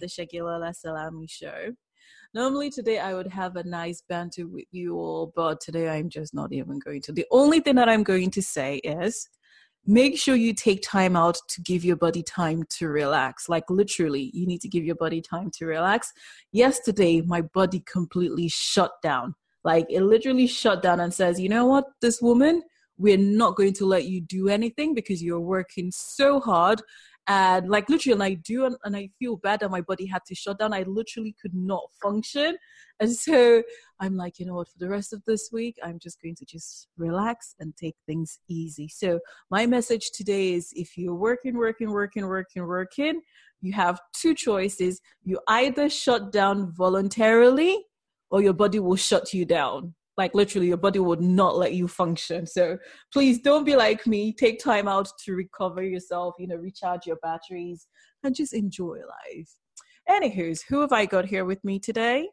The Segilola Salami show. Normally today I would have a nice banter with you all, but today I'm just not even going to. The only thing that I'm going to say is make sure you take time out to give your body time to relax. Like literally, you need to give your body time to relax. Yesterday, my body completely shut down. Like it literally shut down and says, you know what, this woman, we're not going to let you do anything because you're working so hard and like literally and i do and, and, i feel bad that my body had to shut down. I literally could not function. And so i'm like you know what? For the rest of this week i'm just going to just relax and take things easy. So my message today is if you're working working working working working you have two choices. You either shut down voluntarily or your body will shut you down like literally your body would not let you function. So please don't be like me. Take time out to recover yourself you know recharge your batteries and just enjoy life. Anywho's who have i got here with me today?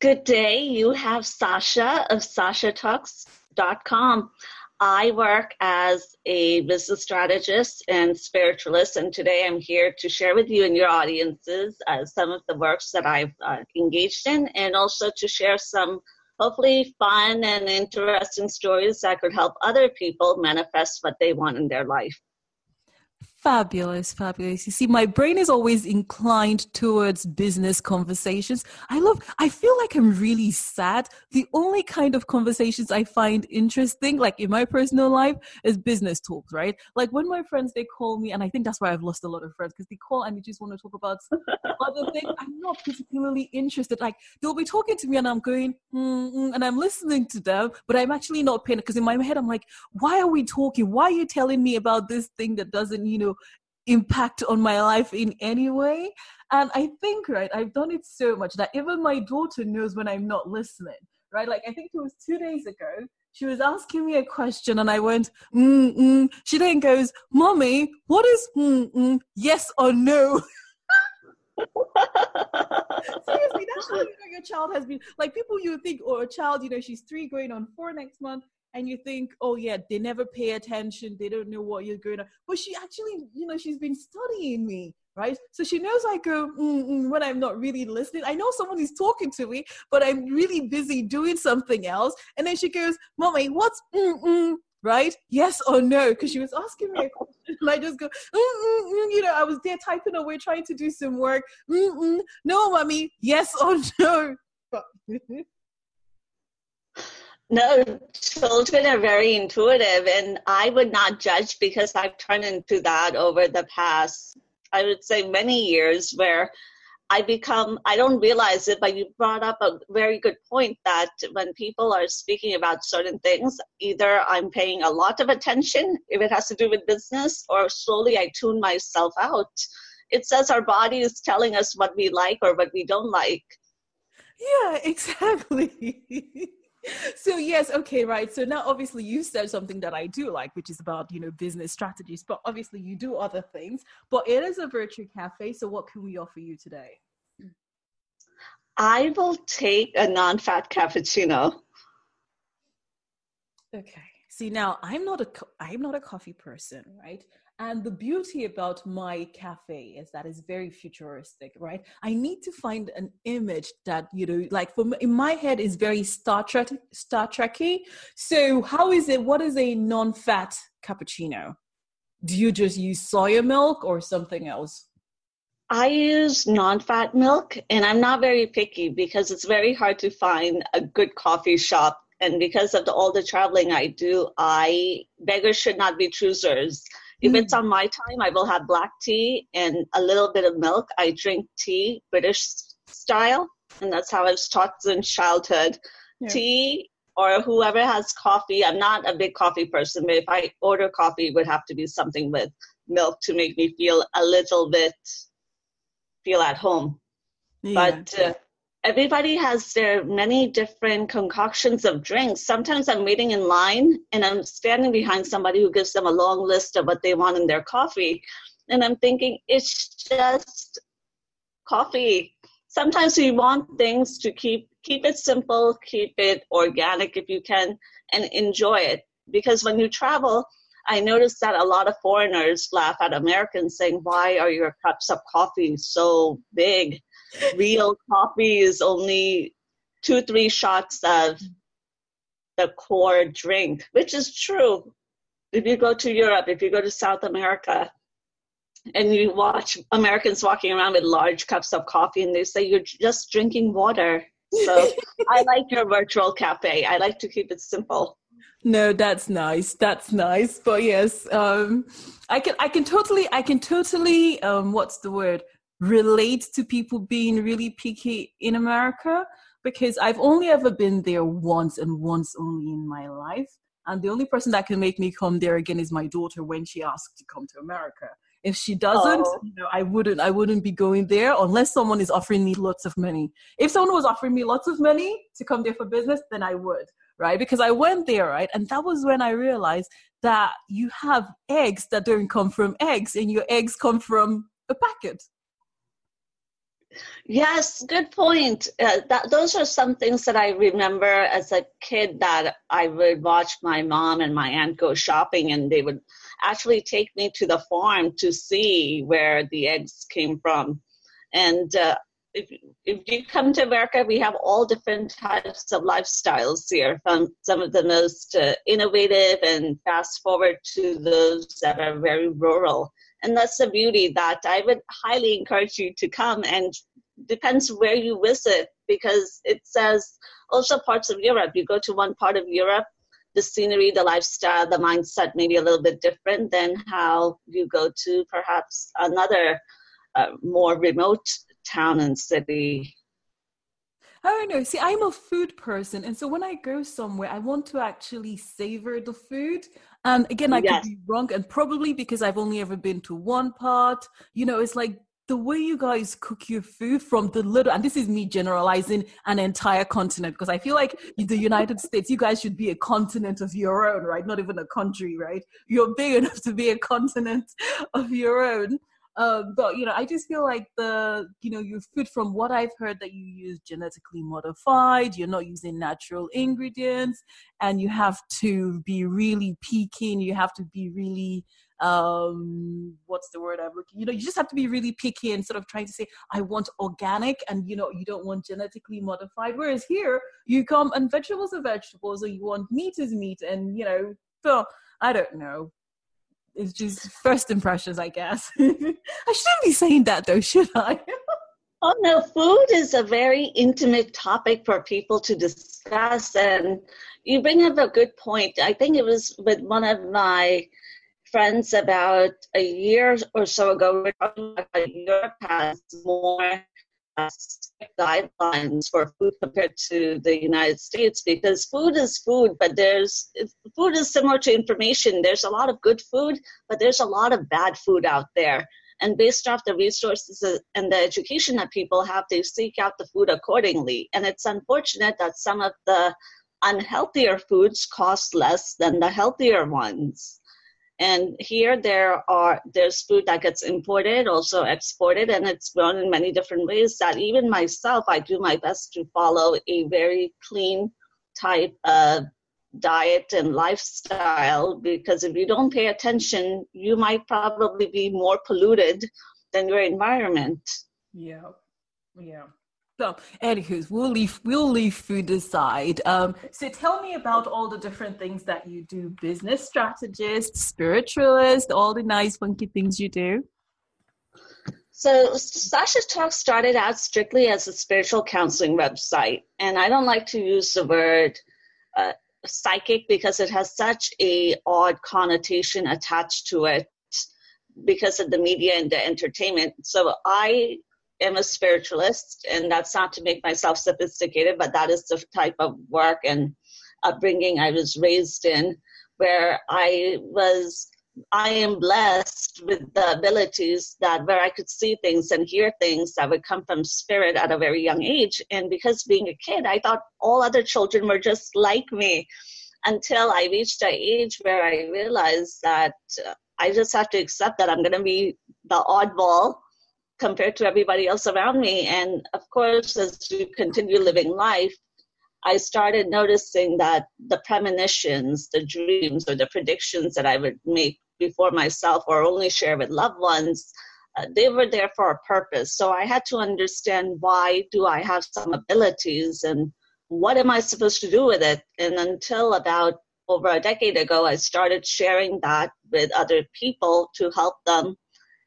Good day. You have sasha of sashatalks.com I work as a business strategist and spiritualist, and today I'm here to share with you and your audiences uh, some of the works that I've uh, engaged in, and also to share some hopefully fun and interesting stories that could help other people manifest what they want in their life. Fabulous, fabulous. You see, my brain is always inclined towards business conversations. I love, I feel like I'm really sad. The only kind of conversations I find interesting, like in my personal life, is business talks, right? Like when my friends, they call me, and I think that's why I've lost a lot of friends because they call and they just want to talk about other things. I'm not particularly interested. Like they'll be talking to me and I'm going, mm and I'm listening to them, but I'm actually not paying because in my head, I'm like, why are we talking? Why are you telling me about this thing that doesn't, you know, impact on my life in any way. And I think, right, I've done it so much that even my daughter knows when I'm not listening, right? Like, I think it was two days ago, she was asking me a question and I went, mm, mm. She then goes, Mommy, what is mm, mm, yes or no? Seriously, that's how you know your child has been like people you think, or oh, a child, you know, she's three going on four next month and you think, oh yeah, they never pay attention, they don't know what you're going on. But she actually, you know, she's been studying me, right? So she knows I go um, mm, mm when I'm not really listening. I know someone is talking to me, but I'm really busy doing something else. And then she goes, "Mommy, what's mm, mm right? Yes or no? Because she was asking me a question, and I just go, mm, mm you know, I was there typing away, trying to do some work. Mm-mm. No, mommy, yes or no? No, children are very intuitive, and I would not judge because I've turned into that over the past, I would say, many years where I become, I don't realize it, but you brought up a very good point that when people are speaking about certain things, either I'm paying a lot of attention if it has to do with business, or slowly I tune myself out. It says our body is telling us what we like or what we don't like. Yeah, exactly. so yes okay right. So now obviously you said something that i do like which is about you know business strategies but obviously you do other things. But it is a virtual cafe so what can we offer you today? I will take a non-fat cappuccino. Okay. See now i'm not a i'm not a coffee person right and the beauty about my cafe is that it's very futuristic, right? I need to find an image that, you know, like for in my head is very Star Trek Star Trekky. So how is it what is a non-fat cappuccino? Do you just use soya milk or something else? I use non-fat milk and I'm not very picky because it's very hard to find a good coffee shop and because of the, all the traveling I do, I beggars should not be choosers. If mm. it's on my time, I will have black tea and a little bit of milk. I drink tea British style, and that's how I was taught since childhood. Yeah. Tea or whoever has coffee. I'm not a big coffee person, but if I order coffee, it would have to be something with milk to make me feel a little bit feel at home. Yeah. But uh, everybody has their many different concoctions of drinks. Sometimes I'm waiting in line and I'm standing behind somebody who gives them a long list of what they want in their coffee. And I'm thinking, it's just coffee. Sometimes we want things to keep keep it simple, keep it organic if you can, and enjoy it. Because when you travel, I noticed that a lot of foreigners laugh at Americans saying, Why are your cups of coffee so big? Real coffee is only two, three shots of the core drink, which is true. If you go to Europe, if you go to South America, and you watch Americans walking around with large cups of coffee and they say you're just drinking water. So I like your virtual cafe. I like to keep it simple. No, that's nice. That's nice. But yes, um, I can I can totally I can totally um, what's the word relate to people being really picky in America because I've only ever been there once and once only in my life. And the only person that can make me come there again is my daughter when she asks to come to America. If she doesn't, oh. you know, I wouldn't I wouldn't be going there unless someone is offering me lots of money. If someone was offering me lots of money to come there for business, then I would, right? Because I went there, right? And that was when I realized that you have eggs that don't come from eggs and your eggs come from a packet. Yes, good point. Uh, that, those are some things that I remember as a kid that I would watch my mom and my aunt go shopping, and they would actually take me to the farm to see where the eggs came from. And uh, if, if you come to America, we have all different types of lifestyles here, from some of the most uh, innovative and fast forward to those that are very rural. And that's the beauty that I would highly encourage you to come and depends where you visit because it says also parts of Europe. You go to one part of Europe, the scenery, the lifestyle, the mindset may be a little bit different than how you go to perhaps another uh, more remote town and city. I don't know. See, I'm a food person, and so when I go somewhere, I want to actually savor the food. And again, I yes. could be wrong, and probably because I've only ever been to one part. You know, it's like the way you guys cook your food from the little and this is me generalizing an entire continent because i feel like the united states you guys should be a continent of your own right not even a country right you're big enough to be a continent of your own uh, but you know i just feel like the you know your food from what i've heard that you use genetically modified you're not using natural ingredients and you have to be really peaking you have to be really um what's the word i'm looking you know you just have to be really picky and sort of trying to say i want organic and you know you don't want genetically modified. Whereas here you come and vegetables are vegetables or you want meat is meat and you know so i don't know it's just first impressions i guess i shouldn't be saying that though should i Oh no, food is a very intimate topic for people to discuss, and you bring up a good point. I think it was with one of my friends about a year or so ago. We are talking about Europe has more Uh, guidelines for food compared to the United States because food is food, but there's food is similar to information. There's a lot of good food, but there's a lot of bad food out there. And based off the resources and the education that people have, they seek out the food accordingly. And it's unfortunate that some of the unhealthier foods cost less than the healthier ones. And here there are there's food that gets imported, also exported, and it's grown in many different ways. That even myself, I do my best to follow a very clean type of diet and lifestyle because if you don't pay attention, you might probably be more polluted than your environment. Yeah, yeah. So, anywho, we'll leave we'll leave food aside. Um, so, tell me about all the different things that you do: business strategist, spiritualist, all the nice funky things you do. So, Sasha Talks started out strictly as a spiritual counseling website, and I don't like to use the word uh, psychic because it has such a odd connotation attached to it because of the media and the entertainment. So, I am a spiritualist, and that's not to make myself sophisticated, but that is the type of work and upbringing I was raised in, where I was. I am blessed with the abilities that where I could see things and hear things that would come from spirit at a very young age. And because being a kid, I thought all other children were just like me until I reached an age where I realized that I just have to accept that I'm going to be the oddball compared to everybody else around me. And of course, as you continue living life, I started noticing that the premonitions, the dreams, or the predictions that I would make before myself or only share with loved ones, uh, they were there for a purpose. So I had to understand why do I have some abilities and what am I supposed to do with it? And until about over a decade ago, I started sharing that with other people to help them,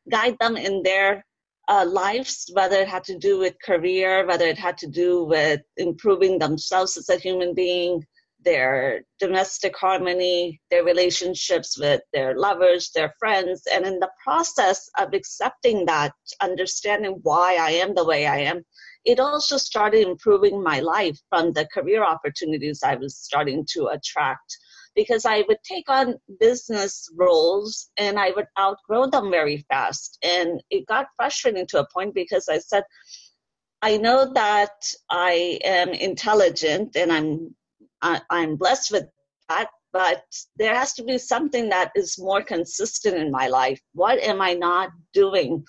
guide them in their uh, lives, whether it had to do with career, whether it had to do with improving themselves as a human being, their domestic harmony, their relationships with their lovers, their friends. And in the process of accepting that, understanding why I am the way I am, it also started improving my life from the career opportunities I was starting to attract because I would take on business roles and I would outgrow them very fast. And it got frustrating to a point because I said, I know that I am intelligent and I'm I, I'm blessed with that, but there has to be something that is more consistent in my life. What am I not doing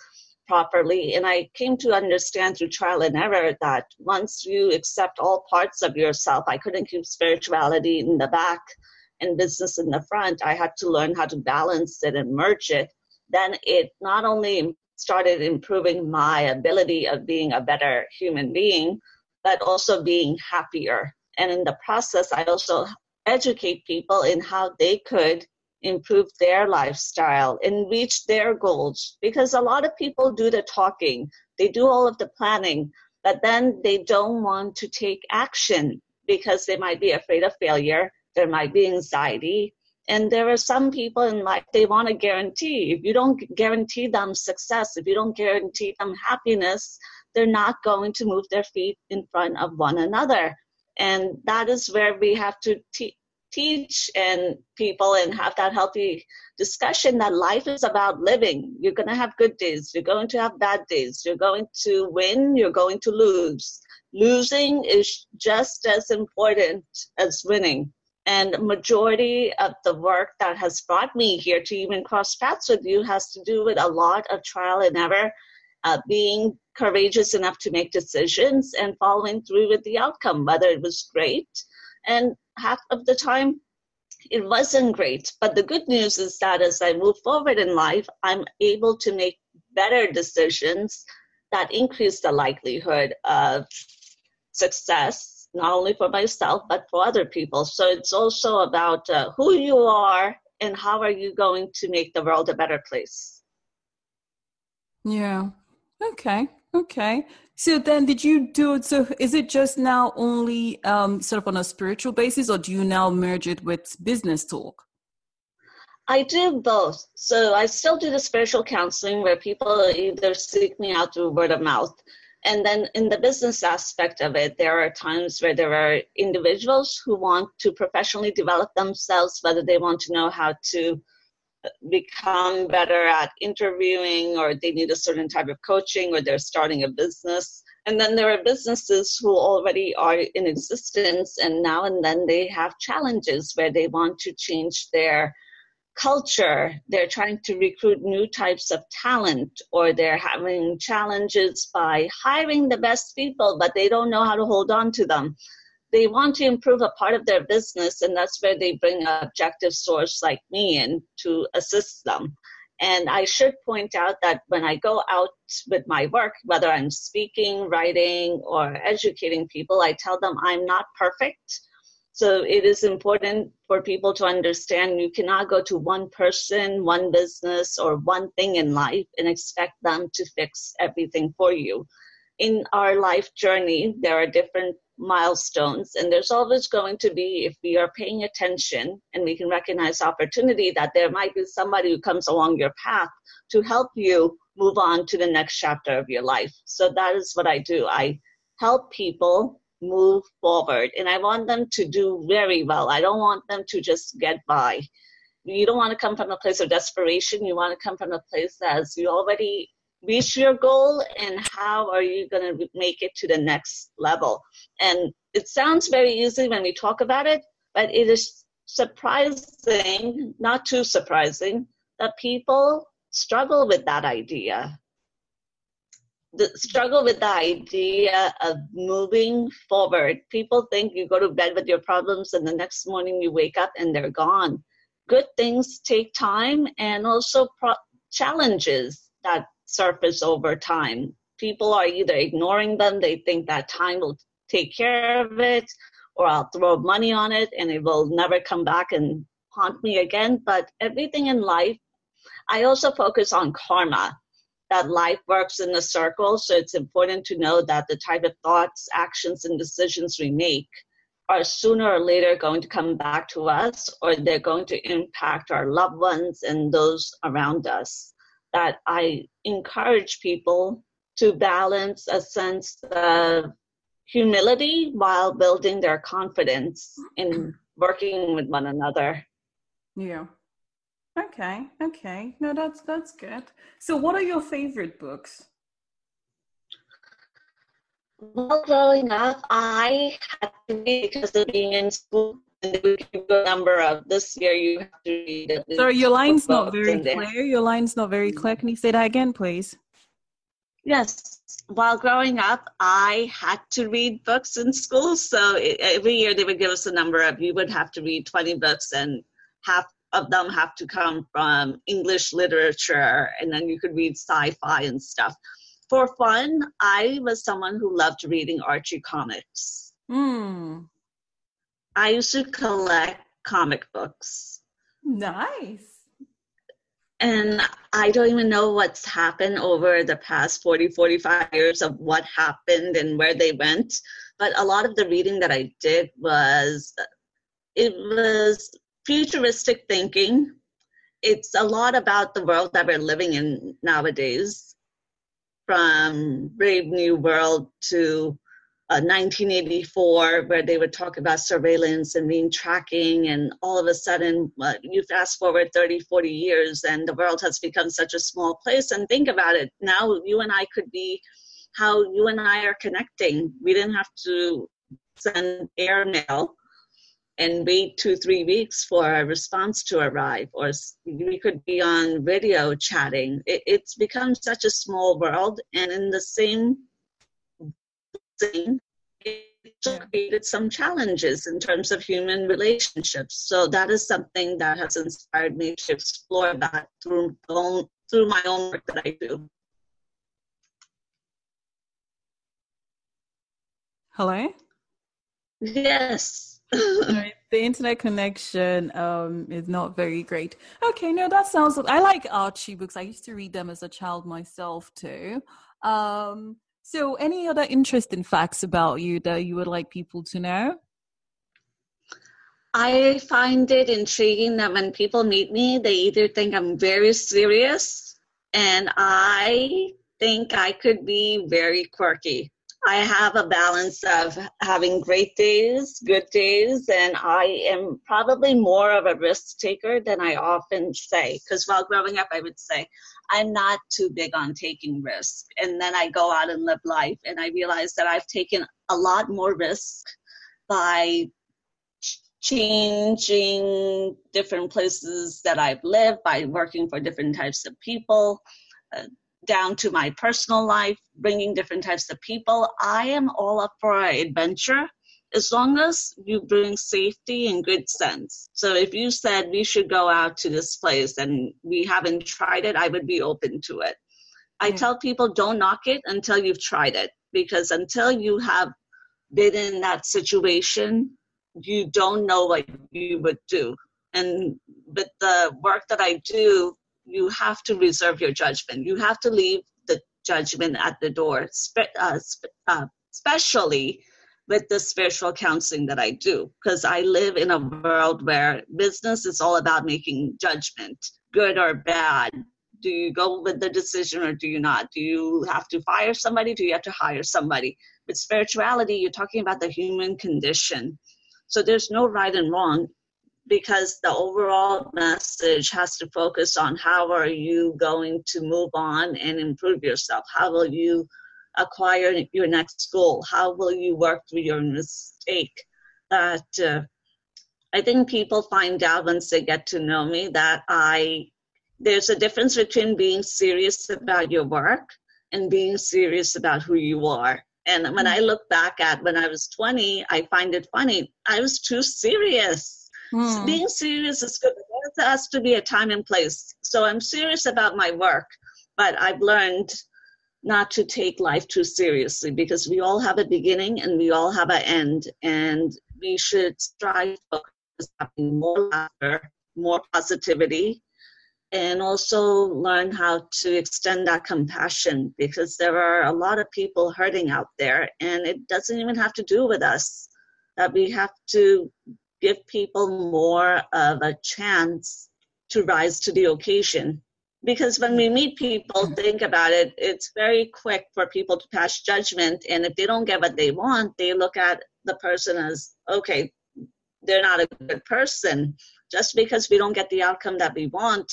properly? And I came to understand through trial and error that once you accept all parts of yourself, I couldn't keep spirituality in the back and business in the front. I had to learn how to balance it and merge it. Then it not only started improving my ability of being a better human being, but also being happier and in the process, I also educate people in how they could improve their lifestyle and reach their goals. Because a lot of people do the talking, they do all of the planning, but then they don't want to take action because they might be afraid of failure, there might be anxiety. And there are some people in life they want to guarantee. If you don't guarantee them success, if you don't guarantee them happiness, they're not going to move their feet in front of one another and that is where we have to te- teach and people and have that healthy discussion that life is about living you're going to have good days you're going to have bad days you're going to win you're going to lose losing is just as important as winning and majority of the work that has brought me here to even cross paths with you has to do with a lot of trial and error uh, being courageous enough to make decisions and following through with the outcome, whether it was great. And half of the time, it wasn't great. But the good news is that as I move forward in life, I'm able to make better decisions that increase the likelihood of success, not only for myself, but for other people. So it's also about uh, who you are and how are you going to make the world a better place. Yeah. Okay. Okay. So then did you do it? So is it just now only um, sort of on a spiritual basis or do you now merge it with business talk? I do both. So I still do the spiritual counseling where people either seek me out through word of mouth. And then in the business aspect of it, there are times where there are individuals who want to professionally develop themselves, whether they want to know how to become better at interviewing or they need a certain type of coaching or they're starting a business. And then there are businesses who already are in existence and now and then they have challenges where they want to change their culture. They're trying to recruit new types of talent or they're having challenges by hiring the best people, but they don't know how to hold on to them they want to improve a part of their business, and that's where they bring an objective source like me in to assist them. And I should point out that when I go out with my work, whether I'm speaking, writing, or educating people, I tell them I'm not perfect. So it is important for people to understand you cannot go to one person, one business, or one thing in life and expect them to fix everything for you. In our life journey, there are different milestones. And there's always going to be, if we are paying attention and we can recognize opportunity, that there might be somebody who comes along your path to help you move on to the next chapter of your life. So that is what I do. I help people move forward and I want them to do very well. I don't want them to just get by. You don't want to come from a place of desperation. You want to come from a place as you already reach your goal and how are you going to make it to the next level and it sounds very easy when we talk about it but it is surprising not too surprising that people struggle with that idea the struggle with the idea of moving forward. People think you go to bed with your problems and the next morning you wake up and they're gone. Good things take time and also pro- challenges that surface over time. People are either ignoring them, they think that time will take care of it, or I'll throw money on it and it will never come back and haunt me again. But everything in life, I also focus on karma that life works in a circle. So it's important to know that the type of thoughts, actions, and decisions we make are sooner or later going to come back to us or they're going to impact our loved ones and those around us. That I encourage people to balance a sense of humility while building their confidence in working with one another. Yeah. Okay, okay. No, that's that's good. So, what are your favorite books? Well, growing up, I had to read because of being in school. And we give a number of this year you have to read. Sorry, your line's not very clear. Your line's not very clear. Can you say that again, please? Yes. While growing up, I had to read books in school. So every year they would give us a number of you would have to read 20 books and half of them have to come from English literature, and then you could read sci fi and stuff. For fun, I was someone who loved reading Archie comics. Hmm. I used to collect comic books. Nice. And I don't even know what's happened over the past 40, 45 years of what happened and where they went. But a lot of the reading that I did was, it was futuristic thinking. It's a lot about the world that we're living in nowadays, from Brave New World to uh, 1984, where they would talk about surveillance and mean tracking, and all of a sudden, uh, you fast forward 30, 40 years, and the world has become such a small place. And think about it now, you and I could be how you and I are connecting. We didn't have to send airmail and wait two, three weeks for a response to arrive, or we could be on video chatting. It, it's become such a small world, and in the same thing, it created some challenges in terms of human relationships. So that is something that has inspired me to explore that through own, through my own work that I do. Hello. Yes the internet connection um, is not very great. Okay, no, that sounds. I like Archie books. I used to read them as a child myself too. Um, so, any other interesting facts about you that you would like people to know? I find it intriguing that when people meet me, they either think I'm very serious, and I think I could be very quirky. I have a balance of having great days, good days, and I am probably more of a risk taker than I often say. Because while growing up, I would say, I'm not too big on taking risks. And then I go out and live life, and I realize that I've taken a lot more risk by changing different places that I've lived, by working for different types of people. Uh, down to my personal life, bringing different types of people. I am all up for adventure as long as you bring safety and good sense. So if you said we should go out to this place and we haven't tried it, I would be open to it. I tell people don't knock it until you've tried it because until you have been in that situation, you don't know what you would do. And with the work that I do, you have to reserve your judgment. You have to leave the judgment at the door, spe- uh, uh, especially with the spiritual counseling that I do, because I live in a world where business is all about making judgment, good or bad. Do you go with the decision or do you not? Do you have to fire somebody? Do you have to hire somebody? With spirituality, you're talking about the human condition. So there's no right and wrong because the overall message has to focus on how are you going to move on and improve yourself how will you acquire your next goal how will you work through your mistake that uh, i think people find out once they get to know me that i there's a difference between being serious about your work and being serious about who you are. And when I look back at when I was 20, I find it funny. I was too serious. Mm. being serious is good. There has to be a time and place. So I'm serious about my work, but I've learned not to take life too seriously because we all have a beginning and we all have an end. And we should strive for more laughter, more positivity, and also learn how to extend that compassion because there are a lot of people hurting out there and it doesn't even have to do with us that we have to give people more of a chance to rise to the occasion because when we meet people mm-hmm. think about it it's very quick for people to pass judgment and if they don't get what they want they look at the person as okay they're not a good person just because we don't get the outcome that we want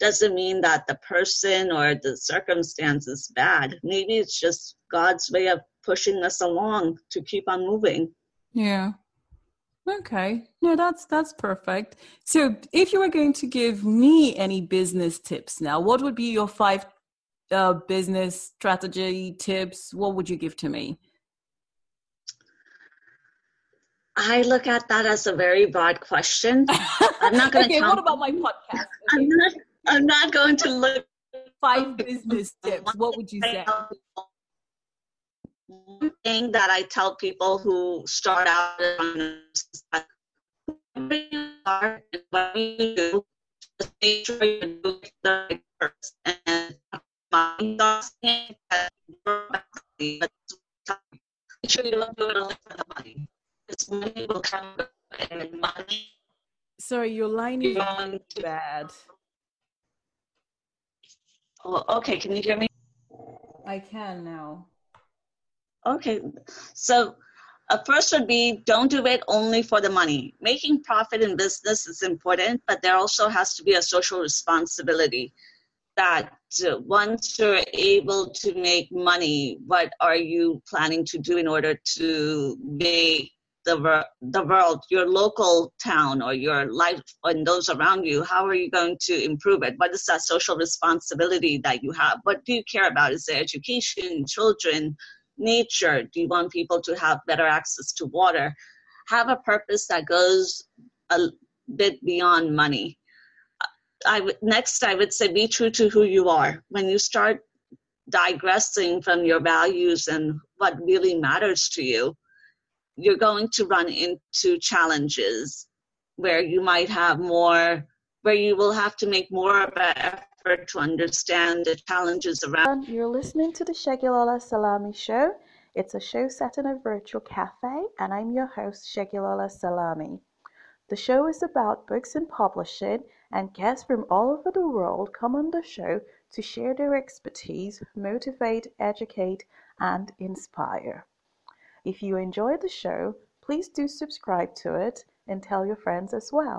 doesn't mean that the person or the circumstance is bad. Maybe it's just God's way of pushing us along to keep on moving. Yeah. Okay. No, that's that's perfect. So, if you were going to give me any business tips now, what would be your five uh, business strategy tips? What would you give to me? I look at that as a very broad question. I'm not going to. okay, what about my podcast? Okay. I'm not. I'm not going to look. Five business tips. What would you say? One thing that I tell people who start out you are what you do, just make sure you do the right first. And my thoughts make sure you don't do it only for the money. Because money will come and money. Sorry, your line is bad. Oh, okay, can you hear me? I can now. Okay, so uh, first would be don't do it only for the money. Making profit in business is important, but there also has to be a social responsibility that uh, once you're able to make money, what are you planning to do in order to make the, the world, your local town or your life and those around you, how are you going to improve it? What is that social responsibility that you have? What do you care about? Is it education, children, nature? Do you want people to have better access to water? Have a purpose that goes a bit beyond money. I would, next, I would say be true to who you are. When you start digressing from your values and what really matters to you, you're going to run into challenges where you might have more, where you will have to make more of an effort to understand the challenges around. Um, you're listening to the Segilola Salami Show. It's a show set in a virtual cafe, and I'm your host, Segilola Salami. The show is about books and publishing, and guests from all over the world come on the show to share their expertise, motivate, educate, and inspire. If you enjoy the show, please do subscribe to it and tell your friends as well.